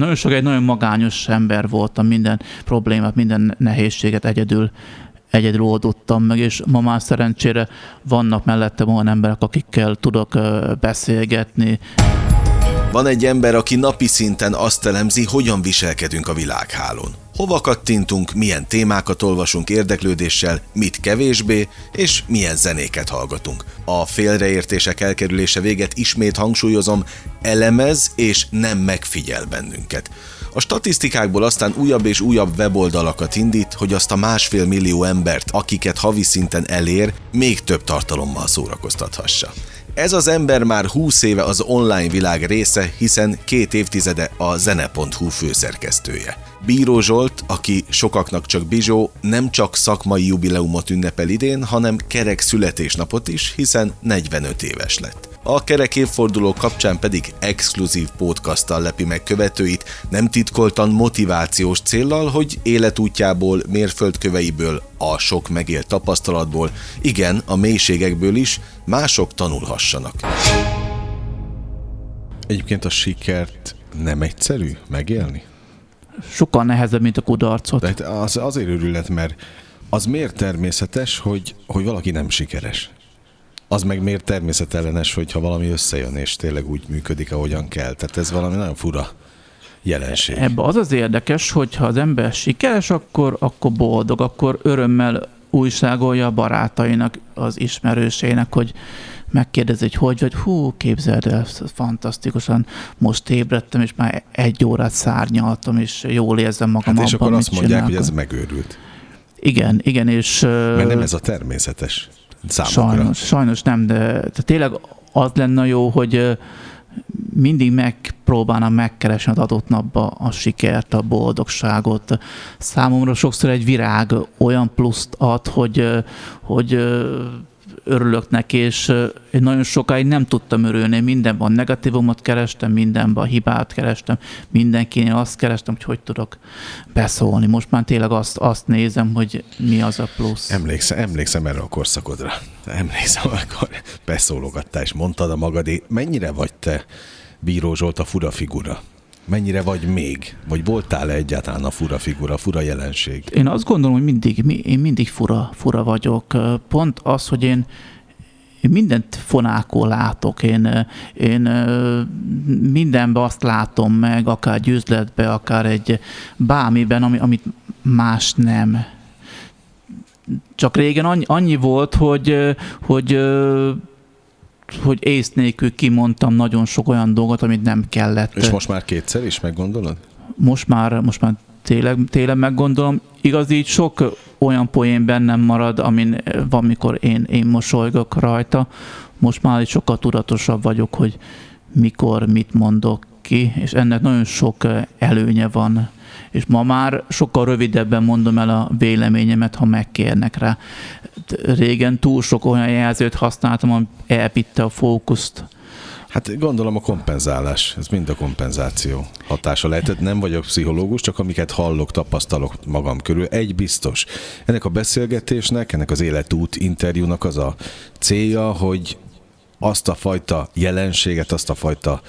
nagyon sok egy nagyon magányos ember voltam, minden problémát, minden nehézséget egyedül egyedül oldottam meg, és ma már szerencsére vannak mellette olyan emberek, akikkel tudok beszélgetni. Van egy ember, aki napi szinten azt elemzi, hogyan viselkedünk a világhálón. Hova kattintunk, milyen témákat olvasunk érdeklődéssel, mit kevésbé, és milyen zenéket hallgatunk. A félreértések elkerülése véget ismét hangsúlyozom, elemez és nem megfigyel bennünket. A statisztikákból aztán újabb és újabb weboldalakat indít, hogy azt a másfél millió embert, akiket havi szinten elér, még több tartalommal szórakoztathassa. Ez az ember már 20 éve az online világ része, hiszen két évtizede a zene.hu főszerkesztője. Bíró Zsolt, aki sokaknak csak Bizsó, nem csak szakmai jubileumot ünnepel idén, hanem kerek születésnapot is, hiszen 45 éves lett. A kerek évforduló kapcsán pedig exkluzív podcasttal lepi meg követőit, nem titkoltan motivációs céllal, hogy életútjából, mérföldköveiből, a sok megélt tapasztalatból, igen, a mélységekből is mások tanulhassanak. Egyébként a sikert nem egyszerű megélni? Sokkal nehezebb, mint a kudarcot. De hát az, azért örület, mert az miért természetes, hogy, hogy valaki nem sikeres? Az meg miért természetellenes, hogyha valami összejön, és tényleg úgy működik, ahogyan kell. Tehát ez valami nagyon fura jelenség. Ebben az az érdekes, hogy ha az ember sikeres, akkor, akkor boldog, akkor örömmel újságolja a barátainak, az ismerősének, hogy megkérdezi, hogy hogy vagy, hú, képzeld el, fantasztikusan, most ébredtem, és már egy órát szárnyaltam, és jól érzem magam hát és abban, akkor azt mondják, csinálok. hogy ez megőrült. Igen, igen, és... Mert nem ez a természetes számukra. Sajnos, sajnos nem, de, de tényleg az lenne jó, hogy mindig megpróbálnám megkeresni az adott napba a sikert, a boldogságot. Számomra sokszor egy virág olyan pluszt ad, hogy, hogy örülök neki, és én nagyon sokáig nem tudtam örülni. Mindenben negatívumot kerestem, mindenben hibát kerestem, mindenkinél azt kerestem, hogy hogy tudok beszólni. Most már tényleg azt, azt nézem, hogy mi az a plusz. Emlékszem, emlékszem erre a korszakodra. Emlékszem, amikor beszólogattál, és mondtad a magadé, mennyire vagy te Bíró Zsolt a fura figura? Mennyire vagy még? Vagy voltál-e egyáltalán a fura figura, fura jelenség? Én azt gondolom, hogy mindig, én mindig fura, fura vagyok. Pont az, hogy én, én mindent fonákól látok, én, én mindenben azt látom meg, akár egy akár egy bármiben, ami, amit más nem. Csak régen annyi, annyi volt, hogy, hogy hogy ész nélkül kimondtam nagyon sok olyan dolgot, amit nem kellett. És most már kétszer is meggondolod? Most már, most már tényleg, tényleg meggondolom. Igaz, így sok olyan poén bennem marad, amin van, mikor én, én mosolygok rajta. Most már sokkal tudatosabb vagyok, hogy mikor mit mondok ki, és ennek nagyon sok előnye van. És ma már sokkal rövidebben mondom el a véleményemet, ha megkérnek rá régen túl sok olyan jelzőt használtam, ami elvitte a fókuszt. Hát gondolom a kompenzálás, ez mind a kompenzáció hatása lehetett. Nem vagyok pszichológus, csak amiket hallok, tapasztalok magam körül. Egy biztos. Ennek a beszélgetésnek, ennek az életút interjúnak az a célja, hogy azt a fajta jelenséget, azt a fajta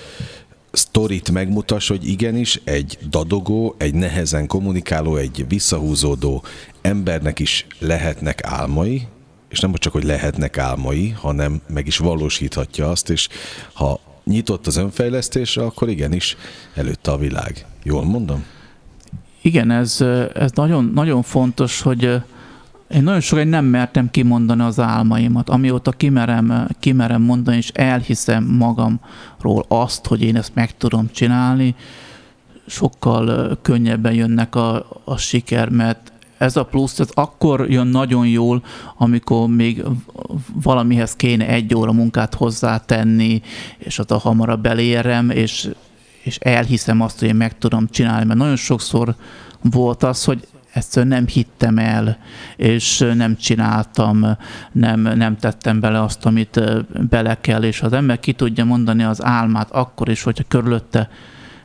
sztorit megmutass, hogy igenis egy dadogó, egy nehezen kommunikáló, egy visszahúzódó embernek is lehetnek álmai, és nem csak, hogy lehetnek álmai, hanem meg is valósíthatja azt, és ha nyitott az önfejlesztésre, akkor igenis előtte a világ. Jól mondom? Igen, ez, ez nagyon, nagyon fontos, hogy én nagyon sokáig nem mertem kimondani az álmaimat. Amióta kimerem, kimerem mondani, és elhiszem magamról azt, hogy én ezt meg tudom csinálni, sokkal könnyebben jönnek a, a siker, mert ez a plusz, ez akkor jön nagyon jól, amikor még valamihez kéne egy óra munkát hozzátenni, és ott a hamarabb elérem, és, és elhiszem azt, hogy én meg tudom csinálni, mert nagyon sokszor volt az, hogy egyszerűen nem hittem el, és nem csináltam, nem, nem tettem bele azt, amit bele kell, és az ember ki tudja mondani az álmát akkor is, hogyha körülötte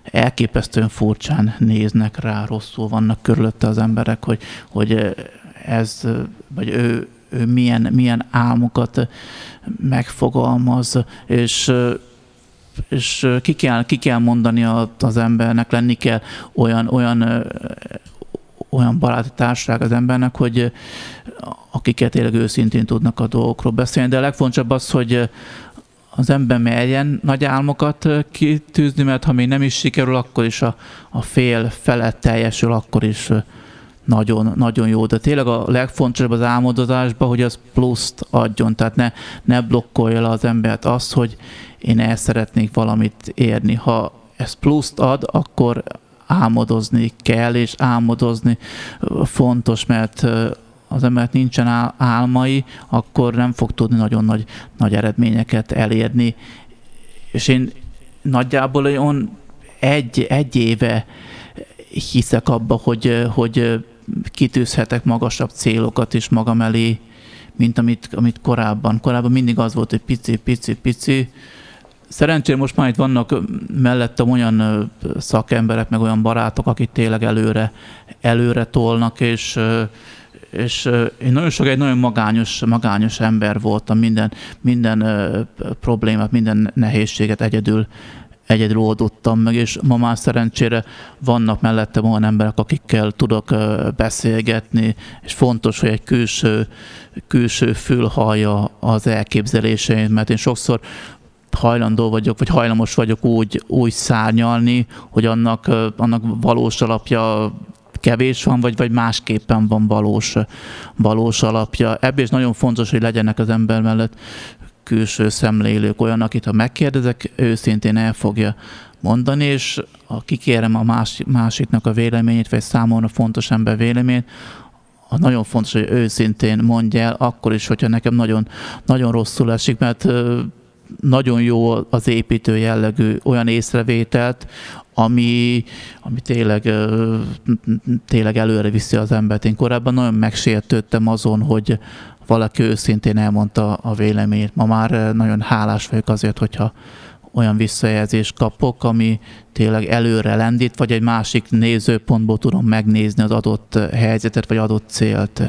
elképesztően furcsán néznek rá, rosszul vannak körülötte az emberek, hogy, hogy ez, vagy ő, ő milyen, milyen álmokat megfogalmaz, és és ki kell, ki kell mondani az embernek, lenni kell olyan, olyan olyan baráti társaság az embernek, hogy akiket tényleg őszintén tudnak a dolgokról beszélni, de a legfontosabb az, hogy az ember merjen nagy álmokat kitűzni, mert ha még nem is sikerül, akkor is a, a fél felett teljesül, akkor is nagyon, nagyon jó. De tényleg a legfontosabb az álmodozásban, hogy az pluszt adjon, tehát ne, ne blokkolja le az embert azt, hogy én el szeretnék valamit érni. Ha ez pluszt ad, akkor álmodozni kell, és álmodozni fontos, mert az embert nincsen álmai, akkor nem fog tudni nagyon nagy, nagy eredményeket elérni. És én nagyjából olyan egy, egy éve hiszek abba, hogy, hogy kitűzhetek magasabb célokat is magam elé, mint amit, amit korábban. Korábban mindig az volt, hogy pici, pici, pici. Szerencsére most már itt vannak mellettem olyan szakemberek, meg olyan barátok, akik tényleg előre, előre tolnak, és és én nagyon sok egy nagyon magányos, magányos ember voltam, minden, minden problémát, minden nehézséget egyedül, egyedül oldottam meg, és ma már szerencsére vannak mellette olyan emberek, akikkel tudok beszélgetni, és fontos, hogy egy külső, külső fül hallja az elképzeléseit, mert én sokszor hajlandó vagyok, vagy hajlamos vagyok úgy, úgy szárnyalni, hogy annak, annak valós alapja kevés van, vagy, vagy másképpen van valós, valós alapja. Ebből is nagyon fontos, hogy legyenek az ember mellett külső szemlélők, olyan, akit ha megkérdezek, őszintén el fogja mondani, és ha kikérem a másik, másiknak a véleményét, vagy számomra fontos ember véleményét, a nagyon fontos, hogy őszintén mondja el, akkor is, hogyha nekem nagyon, nagyon rosszul esik, mert nagyon jó az építő jellegű olyan észrevételt, ami, ami tényleg, tényleg előre viszi az embert. Én korábban nagyon megsértődtem azon, hogy valaki őszintén elmondta a véleményét. Ma már nagyon hálás vagyok azért, hogyha olyan visszajelzést kapok, ami tényleg előre lendít, vagy egy másik nézőpontból tudom megnézni az adott helyzetet, vagy adott célt.